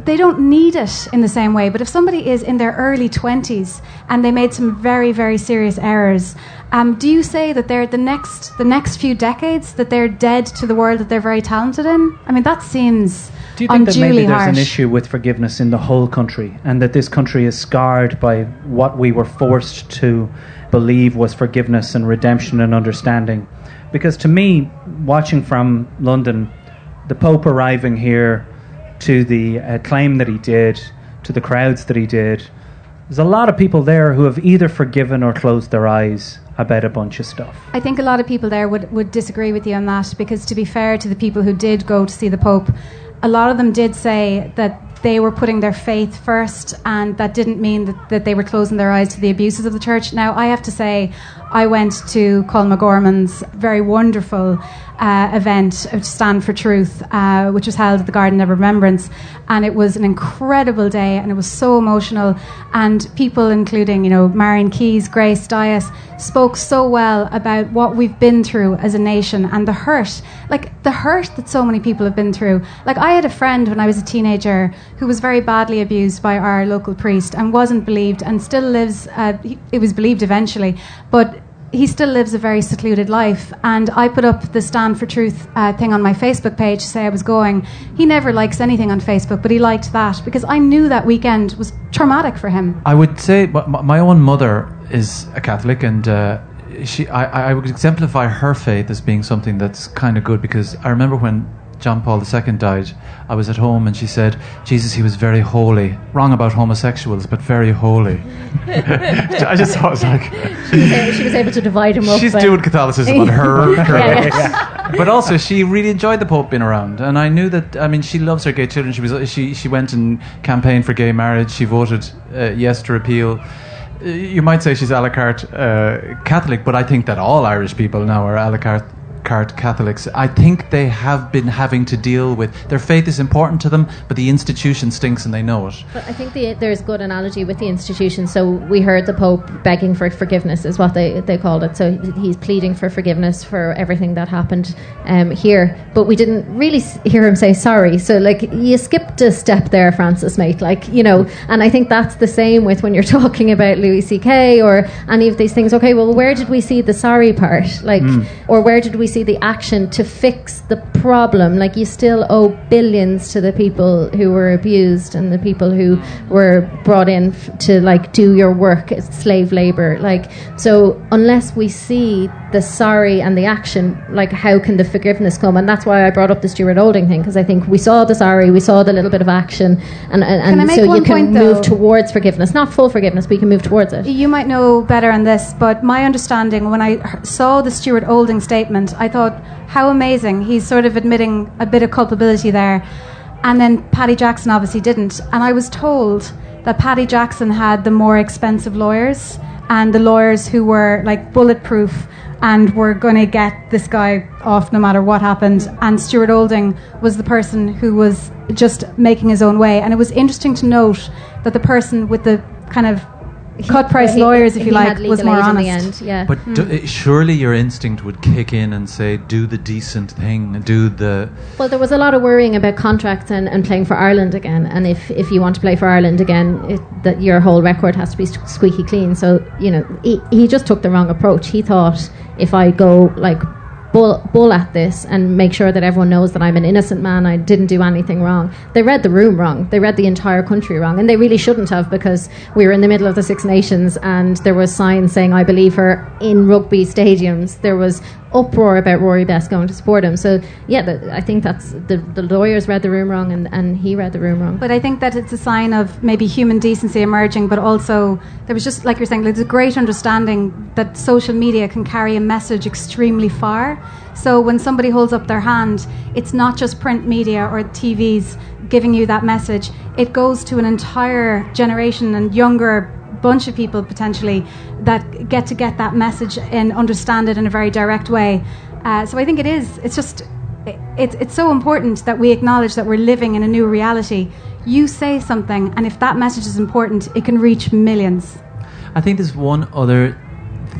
they don't need it in the same way. But if somebody is in their early 20s and they made some very, very serious errors, um, do you say that they're the next, the next few decades that they're dead to the world that they're very talented in? I mean, that seems Do you think that maybe there's harsh. an issue with forgiveness in the whole country, and that this country is scarred by what we were forced to believe was forgiveness and redemption and understanding? Because to me, watching from London, the Pope arriving here, to the uh, claim that he did, to the crowds that he did, there's a lot of people there who have either forgiven or closed their eyes about a bunch of stuff. I think a lot of people there would, would disagree with you on that because, to be fair to the people who did go to see the Pope, a lot of them did say that they were putting their faith first, and that didn't mean that, that they were closing their eyes to the abuses of the church. Now, I have to say, I went to Colm O'Gorman's very wonderful uh, event Stand for Truth, uh, which was held at the Garden of Remembrance, and it was an incredible day, and it was so emotional. And people, including you know Marian Keyes, Grace Dyas, spoke so well about what we've been through as a nation and the hurt, like the hurt that so many people have been through. Like I had a friend when I was a teenager who was very badly abused by our local priest and wasn't believed, and still lives. Uh, it was believed eventually, but he still lives a very secluded life. And I put up the Stand for Truth uh, thing on my Facebook page to say I was going. He never likes anything on Facebook, but he liked that because I knew that weekend was traumatic for him. I would say my own mother is a Catholic, and uh, she I, I would exemplify her faith as being something that's kind of good because I remember when John Paul II died, I was at home and she said, Jesus, he was very holy. Wrong about homosexuals, but very holy. I just thought it was like. She was, a- she was able to divide him up. She's doing Catholicism on her. her Yeah, yeah. but also, she really enjoyed the Pope being around, and I knew that. I mean, she loves her gay children. She was she she went and campaigned for gay marriage. She voted uh, yes to repeal. Uh, You might say she's a la carte uh, Catholic, but I think that all Irish people now are a la carte. Carte Catholics. I think they have been having to deal with their faith is important to them, but the institution stinks and they know it. But I think the, there's good analogy with the institution. So we heard the Pope begging for forgiveness, is what they, they called it. So he's pleading for forgiveness for everything that happened um, here. But we didn't really hear him say sorry. So, like, you skipped a step there, Francis, mate. Like, you know, and I think that's the same with when you're talking about Louis C.K. or any of these things. Okay, well, where did we see the sorry part? Like, Mm. or where did we see the action to fix the problem? Like, you still owe billions to the people who were abused and the people who were brought in f- to like do your work as slave labor. Like, so unless we see the sorry and the action, like, how can the forgiveness come? And that's why I brought up the Stuart Olding thing because I think we saw the sorry, we saw the little bit of action, and and, and so you can move though? towards forgiveness, not full forgiveness, but you can move towards it. You might know better on this, but my understanding when I saw the Stuart Olding statement, I thought, how amazing. He's sort of admitting a bit of culpability there. And then Paddy Jackson obviously didn't. And I was told that Paddy Jackson had the more expensive lawyers and the lawyers who were like bulletproof and were going to get this guy off no matter what happened. And Stuart Olding was the person who was just making his own way. And it was interesting to note that the person with the kind of cut price he- lawyers, if you like, was more aid in the honest. end, yeah. But Hmm. do, uh, surely your instinct would kick in and say, "Do the decent thing, do the." Well, there was a lot of worrying about contracts and, and playing for Ireland again. And if, if you want to play for Ireland again, it, that your whole record has to be squeaky clean. So, you know, he, he just took the wrong approach. He thought if I go like bull, bull at this and make sure that everyone knows that I'm an innocent man, I didn't do anything wrong. They read the room wrong. They read the entire country wrong. And they really shouldn't have because we were in the middle of the Six Nations and there was signs saying, I believe her in rugby stadiums. There was uproar about Rory Best going to support him. So, yeah, the, I think that's the, the lawyers read the room wrong and, and he read the room wrong. But I think that it's a sign of maybe human decency emerging, but also there was just, like you're saying, there's a great understanding that social media can carry a message extremely far. So when somebody holds up their hand, it's not just print media or TVs giving you that message, it goes to an entire generation and younger bunch of people potentially that get to get that message and understand it in a very direct way. Uh, so I think it is. It's just. it- It's, it's so important that we acknowledge that we're living in a new reality. You say something, and if that message is important, it can reach millions. I think there's one other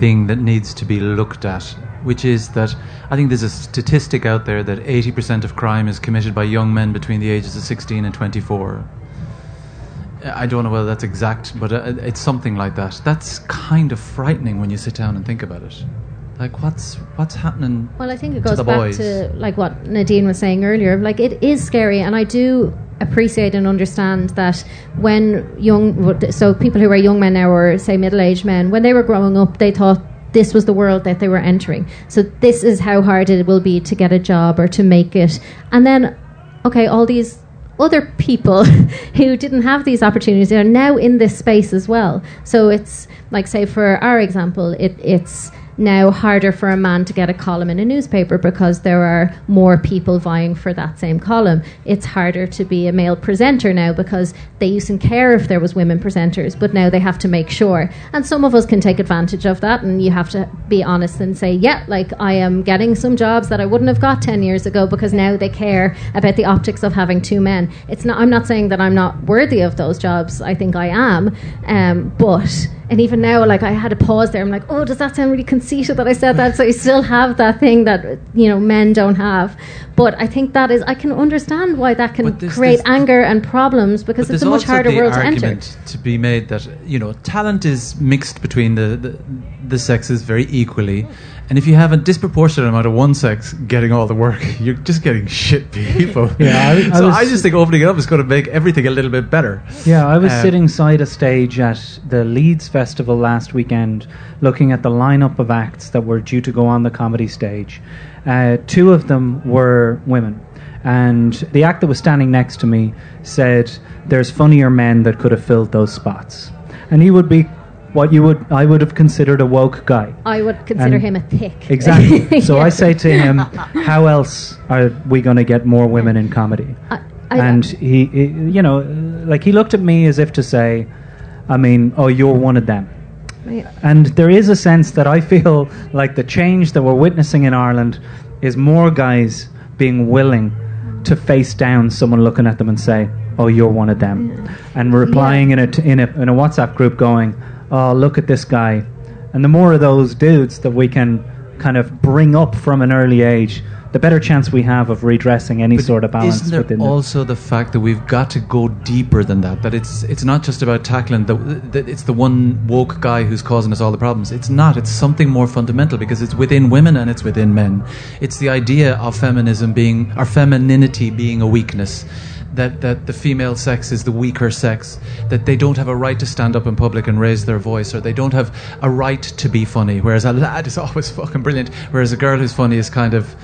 thing that needs to be looked at, which is that I think there's a statistic out there that 80% of crime is committed by young men between the ages of 16 and 24. I don't know whether that's exact, but uh, it's something like that. That's kind of frightening when you sit down and think about it. Like, what's what's happening? Well, I think it goes the back boys? to like what Nadine was saying earlier. Like it is scary, and I do appreciate and understand that when young, so people who are young men now, or say middle-aged men, when they were growing up, they thought this was the world that they were entering. So this is how hard it will be to get a job or to make it, and then okay, all these other people who didn't have these opportunities are now in this space as well. So it's like, say, for our example, it, it's now harder for a man to get a column in a newspaper because there are more people vying for that same column. It's harder to be a male presenter now because they used to care if there was women presenters, but now they have to make sure. And some of us can take advantage of that, and you have to be honest and say, yeah, like I am getting some jobs that I wouldn't have got ten years ago because now they care about the optics of having two men. It's not. I'm not saying that I'm not worthy of those jobs. I think I am, um, but and even now, like I had a pause there. I'm like, oh, does that sound really conceited that I said that? So I still have that thing that you know men don't have. But I think that is I can understand why that can create anger and problems because it's a much harder world to enter. to be made that you know talent is mixed between the, the the sexes very equally, and if you have a disproportionate amount of one sex getting all the work, you're just getting shit people. Yeah, I- I so was- I just think opening it up is going to make everything a little bit better. Yeah, I was Um, sitting side a stage at the Leeds Festival last weekend, looking at the lineup of acts that were due to go on the comedy stage. Uh, two of them were women, and the act that was standing next to me said, "There's funnier men that could have filled those spots," and he would be what you would I would have considered a woke guy. I would consider And- him a thick. Exactly. So Yeah. I say to him, "How else are we going to get more women in comedy?" I- and he, he, you know, like he looked at me as if to say, "I mean, oh, you're one of them." Yeah. And there is a sense that I feel like the change that we're witnessing in Ireland is more guys being willing to face down someone looking at them and say, "Oh, you're one of them," and replying in a t- in a in a WhatsApp group, going, "Oh, look at this guy," and the more of those dudes that we can kind of bring up from an early age, the better chance we have of redressing any sort of balance Isn't there within also the fact that we've got to go deeper than that? That it's it's not just about tackling the that it's the one woke guy who's causing us all the problems. It's not. It's something more fundamental because it's within women and it's within men. It's the idea of feminism being or femininity being a weakness. That, that the female sex is the weaker sex, that they don't have a right to stand up in public and raise their voice, or they don't have a right to be funny, whereas a lad is always fucking brilliant, whereas a girl who's funny is kind of.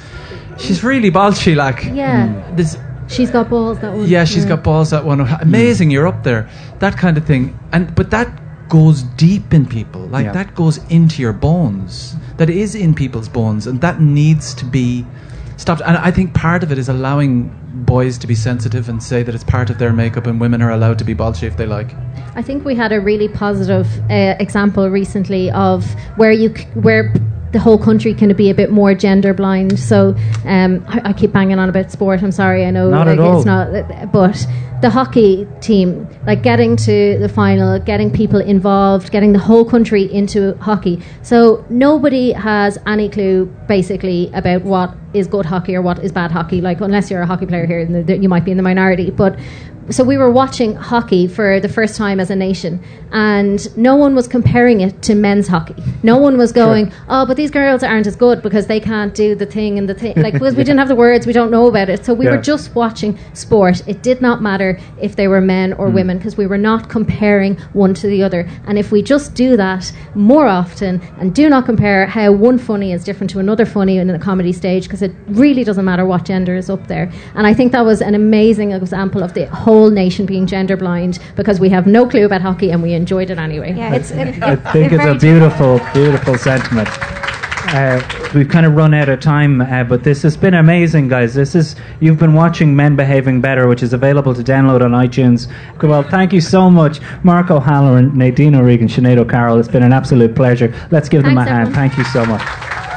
She's really bolshy, like. Yeah. Hmm. This, She's got balls that one. yeah, she's got balls that one. Amazing, you're up there. That kind of thing. And but that goes deep in people. Like Yeah. that goes into your bones. That is in people's bones, and that needs to be stopped. And I think part of it is allowing boys to be sensitive and say that it's part of their makeup, and women are allowed to be bolshy if they like. I think we had a really positive uh, example recently of where you c- where the whole country can be a bit more gender blind. So um, I, I keep banging on about sport. I'm sorry. I know Not like, at all. it's not, but the hockey team, like getting to the final, getting people involved, getting the whole country into hockey. So nobody has any clue basically about what is good hockey or what is bad hockey. Like unless you're a hockey player here, you might be in the minority. But so we were watching hockey for the first time as a nation, and no one was comparing it to men's hockey. No one was going, "Oh, but these girls aren't as good because they can't do the thing and the thing." Like because we didn't have the words, we don't know about it. So we Yeah. were just watching sport. It did not matter if they were men or hmm. women because we were not comparing one to the other. And if we just do that more often and do not compare how one funny is different to another funny in a comedy stage, because it really doesn't matter what gender is up there. And I think that was an amazing example of the whole nation being gender blind because we have no clue about hockey and we enjoyed it anyway. Yeah, it's. It, I think it's a beautiful, beautiful sentiment. Uh, we've kind of run out of time, uh, but this has been amazing, guys. This is you've been watching Men Behaving Better, which is available to download on iTunes. Okay, Well, thank you so much, Mark O'Halloran, Nadine O'Regan, Sinead O'Carroll. It's been an absolute pleasure. Let's give them Thanks, a hand. everyone. Thank you so much.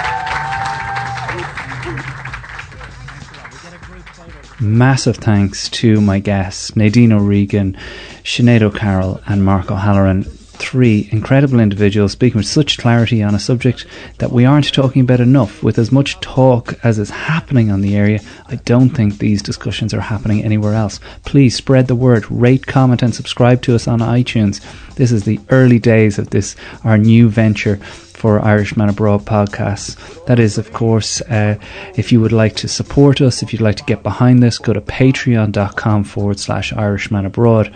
Massive thanks to my guests, Nadine O'Regan, Sinead O'Carroll, and Mark O'Halloran. Three incredible individuals speaking with such clarity on a subject that we aren't talking about enough. With as much talk as is happening on the area, I don't think these discussions are happening anywhere else. Please spread the word, rate, comment, and subscribe to us on iTunes. This is the early days of this, our new venture for Irishman Abroad podcasts. That is, of course, uh, if you would like to support us, if you'd like to get behind this, go to patreon.com forward slash Irishman Abroad.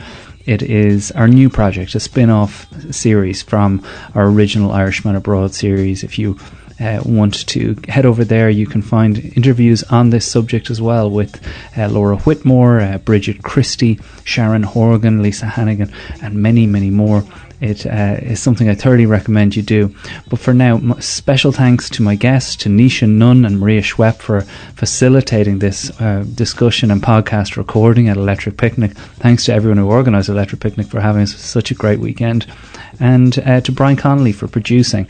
It is our new project, a spin off series from our original Irishman Abroad series. If you uh, want to head over there, you can find interviews on this subject as well with uh, Laura Whitmore, uh, Bridget Christie, Sharon Horgan, Lisa Hannigan, and many, many more. It uh, is something I thoroughly recommend you do. But for now, special thanks to my guests, to Nisha Nunn and Maria Schwepp for facilitating this uh, discussion and podcast recording at Electric Picnic. Thanks to everyone who organised Electric Picnic for having such a great weekend and uh, to Brian Connolly for producing,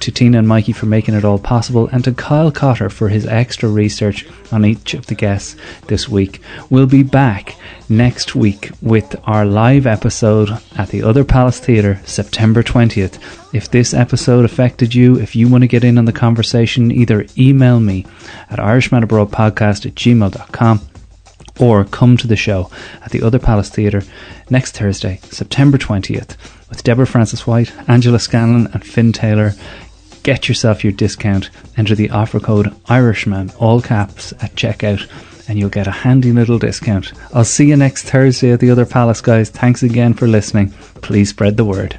to Tina and Mikey for making it all possible, and to Kyle Cotter for his extra research on each of the guests this week. We'll be back next week with our live episode at the Other Palace Theatre, September 20th. If this episode affected you, if you want to get in on the conversation, either email me at irishmanabroadpodcast at gmail.com or come to the show at the Other Palace Theatre next Thursday, September 20th with Deborah Frances-White, Angela Scanlon, and Fin Taylor. Get yourself your discount. Enter the offer code Irishman, all caps, at checkout, and you'll get a handy little discount. I'll see you next Thursday at the other palace, guys. Thanks again for listening. Please spread the word.